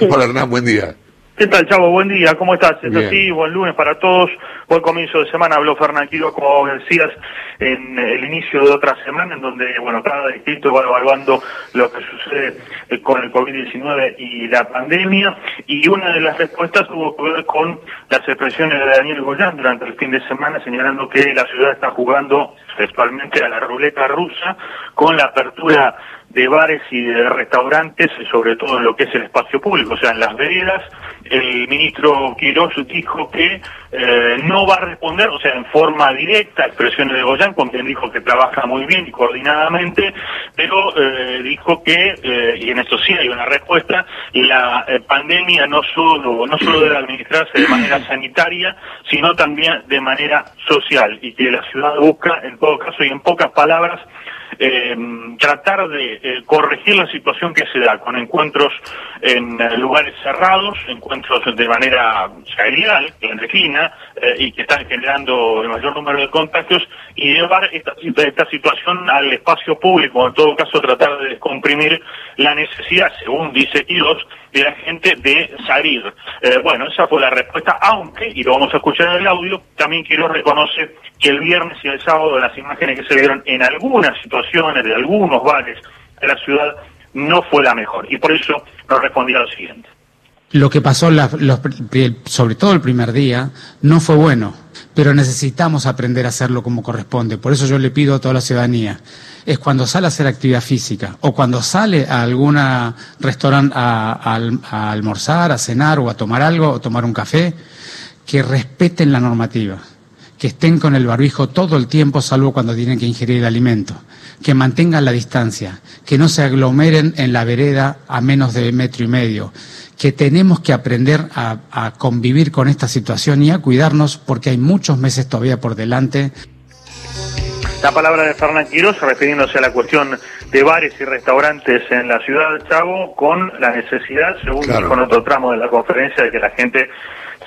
Hola Hernán, buen día. ¿Qué tal, Chavo? Buen día, ¿cómo estás? Es así, buen lunes para todos, buen comienzo de semana. Habló Fernando como decías, en el inicio de otra semana, en donde, bueno, cada distrito va evaluando lo que sucede eh, con el COVID-19 y la pandemia. Y una de las respuestas tuvo que ver con las expresiones de Daniel Goyán durante el fin de semana, señalando que la ciudad está jugando sexualmente a la ruleta rusa con la apertura de bares y de restaurantes, sobre todo en lo que es el espacio público, o sea, en las veredas. El ministro Quiroz dijo que eh, no va a responder, o sea, en forma directa a expresiones de Goyán, con quien dijo que trabaja muy bien y coordinadamente, pero eh, dijo que, eh, y en esto sí hay una respuesta, la pandemia no solo, no solo debe administrarse de manera sanitaria, sino también de manera social, y que la ciudad busca, en todo caso y en pocas palabras, eh, tratar de eh, corregir la situación que se da con encuentros en eh, lugares cerrados, encuentros de manera serial, clandestina, eh, y que están generando el mayor número de contagios, y llevar esta, esta situación al espacio público, en todo caso tratar de descomprimir la necesidad, según dice Quirós, de la gente de salir. Eh, bueno, esa fue la respuesta, aunque, y lo vamos a escuchar en el audio, también quiero reconocer que el viernes y el sábado las imágenes que se vieron en algunas situaciones de algunos bares de la ciudad no fue la mejor. Y por eso nos respondía lo siguiente. Lo que pasó, sobre todo el primer día, no fue bueno, pero necesitamos aprender a hacerlo como corresponde. Por eso yo le pido a toda la ciudadanía, es cuando sale a hacer actividad física o cuando sale a algún restaurante a, a almorzar, a cenar o a tomar algo o tomar un café, que respeten la normativa que estén con el barbijo todo el tiempo, salvo cuando tienen que ingerir alimento, que mantengan la distancia, que no se aglomeren en la vereda a menos de metro y medio, que tenemos que aprender a, convivir con esta situación y a cuidarnos porque hay muchos meses todavía por delante. La palabra de Fernán Quiroz refiriéndose a la cuestión de bares y restaurantes en la ciudad de Chavo con la necesidad, según dijo en otro tramo de la conferencia, de que la gente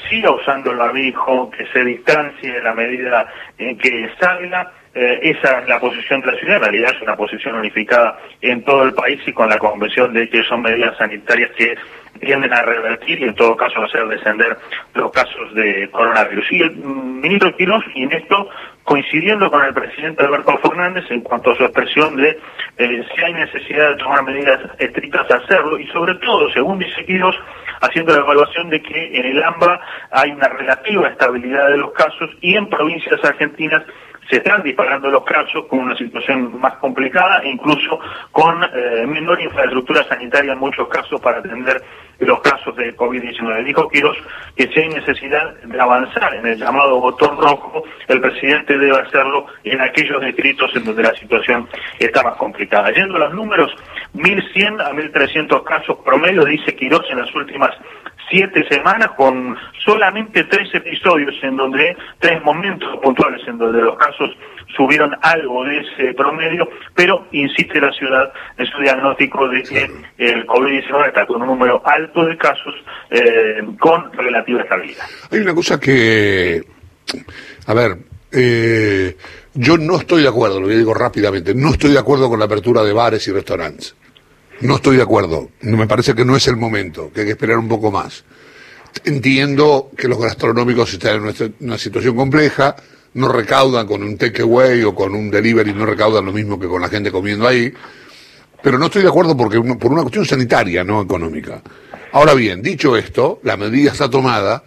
siga usando el barbijo, que se distancie de la medida en que salga. Eh, esa es la posición de la ciudad, en realidad es una posición unificada en todo el país y con la convención de que son medidas sanitarias que tienden a revertir y en todo caso hacer descender los casos de coronavirus. Y el ministro Quiroz, y en esto coincidiendo con el presidente Alberto Fernández en cuanto a su expresión de eh, si hay necesidad de tomar medidas estrictas, hacerlo, y sobre todo, según dice Quiroz, haciendo la evaluación de que en el AMBA hay una relativa estabilidad de los casos y en provincias argentinas se están disparando los casos con una situación más complicada incluso con eh, menor infraestructura sanitaria en muchos casos para atender los casos de COVID-19. Dijo Quiroz que si hay necesidad de avanzar en el llamado botón rojo, el presidente debe hacerlo en aquellos distritos en donde la situación está más complicada. Yendo a los números, 1.100 a 1.300 casos promedio, dice Quiroz, en las últimas siete semanas con solamente tres episodios en donde, tres momentos puntuales en donde los casos subieron algo de ese promedio, pero insiste la ciudad en su diagnóstico de que el COVID-19 está con un número alto de casos eh, con relativa estabilidad. Hay una cosa que, a ver, eh, yo no estoy de acuerdo, lo digo rápidamente, no estoy de acuerdo con la apertura de bares y restaurantes. No estoy de acuerdo. Me parece que no es el momento, que hay que esperar un poco más. Entiendo que los gastronómicos están en una situación compleja, no recaudan con un takeaway o con un delivery, no recaudan lo mismo que con la gente comiendo ahí, pero no estoy de acuerdo porque por una cuestión sanitaria, no económica. Ahora bien, dicho esto, la medida está tomada.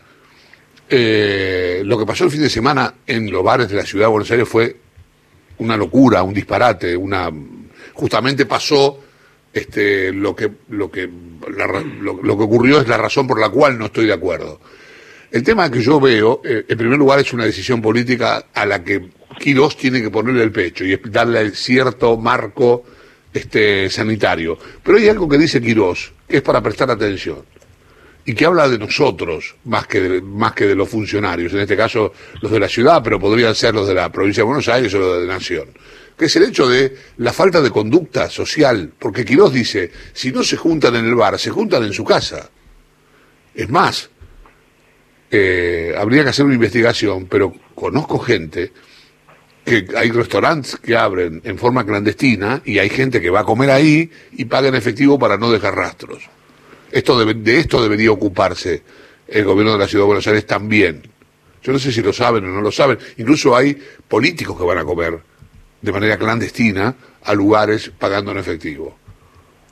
Eh, lo que pasó el fin de semana en los bares de la ciudad de Buenos Aires fue una locura, un disparate, una justamente pasó este, lo que lo que lo, que ocurrió es la razón por la cual no estoy de acuerdo. El tema que yo veo, eh, en primer lugar, es una decisión política a la que Quirós tiene que ponerle el pecho y darle cierto marco este, sanitario. Pero hay algo que dice Quirós, que es para prestar atención y que habla de nosotros más que de, más que de los funcionarios, en este caso los de la ciudad, pero podrían ser los de la provincia de Buenos Aires o los de la Nación que es el hecho de la falta de conducta social, porque Quirós dice, si no se juntan en el bar, se juntan en su casa. Es más, eh, habría que hacer una investigación, pero conozco gente que hay restaurantes que abren en forma clandestina y hay gente que va a comer ahí y paga en efectivo para no dejar rastros. Esto de esto debería ocuparse el gobierno de la Ciudad de Buenos Aires también. Yo no sé si lo saben o no lo saben. Incluso hay políticos que van a comer de manera clandestina a lugares pagando en efectivo.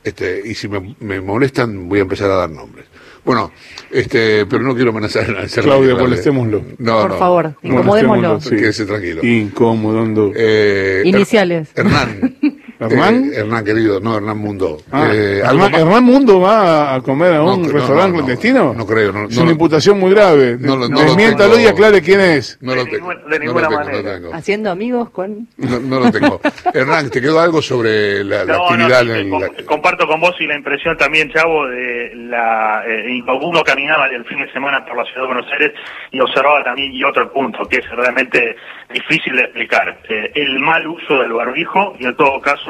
Este, y si me, me molestan, voy a empezar a dar nombres. Bueno, este, pero no quiero amenazar a Claudia, molestémoslo. No, Por favor, incomodémoslo. Sí. Quédese tranquilo. Incomodando. Eh, Iniciales. Hernán. ¿Hernán? Eh, Hernán, querido, no, Hernán Mundo. Ah, eh, Hernán, Mundo va a comer a un no, restaurante no, clandestino? No, creo. No, es una imputación muy grave. No, no, Desmiéntalo y aclare quién es. No lo tengo. De ninguna manera. Haciendo amigos con... No, lo tengo. Hernán, ¿te quedó algo sobre la, la actividad? Sí, la... Comparto con vos y la impresión también, Chavo, de la... Eh, uno caminaba el fin de semana por la ciudad de Buenos Aires y observaba también, y otro punto que es realmente difícil de explicar, eh, el mal uso del barbijo y en todo caso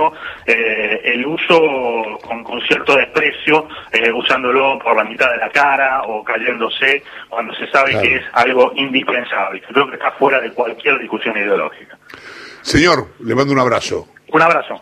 eh, el uso con, con cierto desprecio, eh, usándolo por la mitad de la cara o cayéndose cuando se sabe claro. que es algo indispensable. Creo que está fuera de cualquier discusión ideológica. Señor, le mando un abrazo. Un abrazo.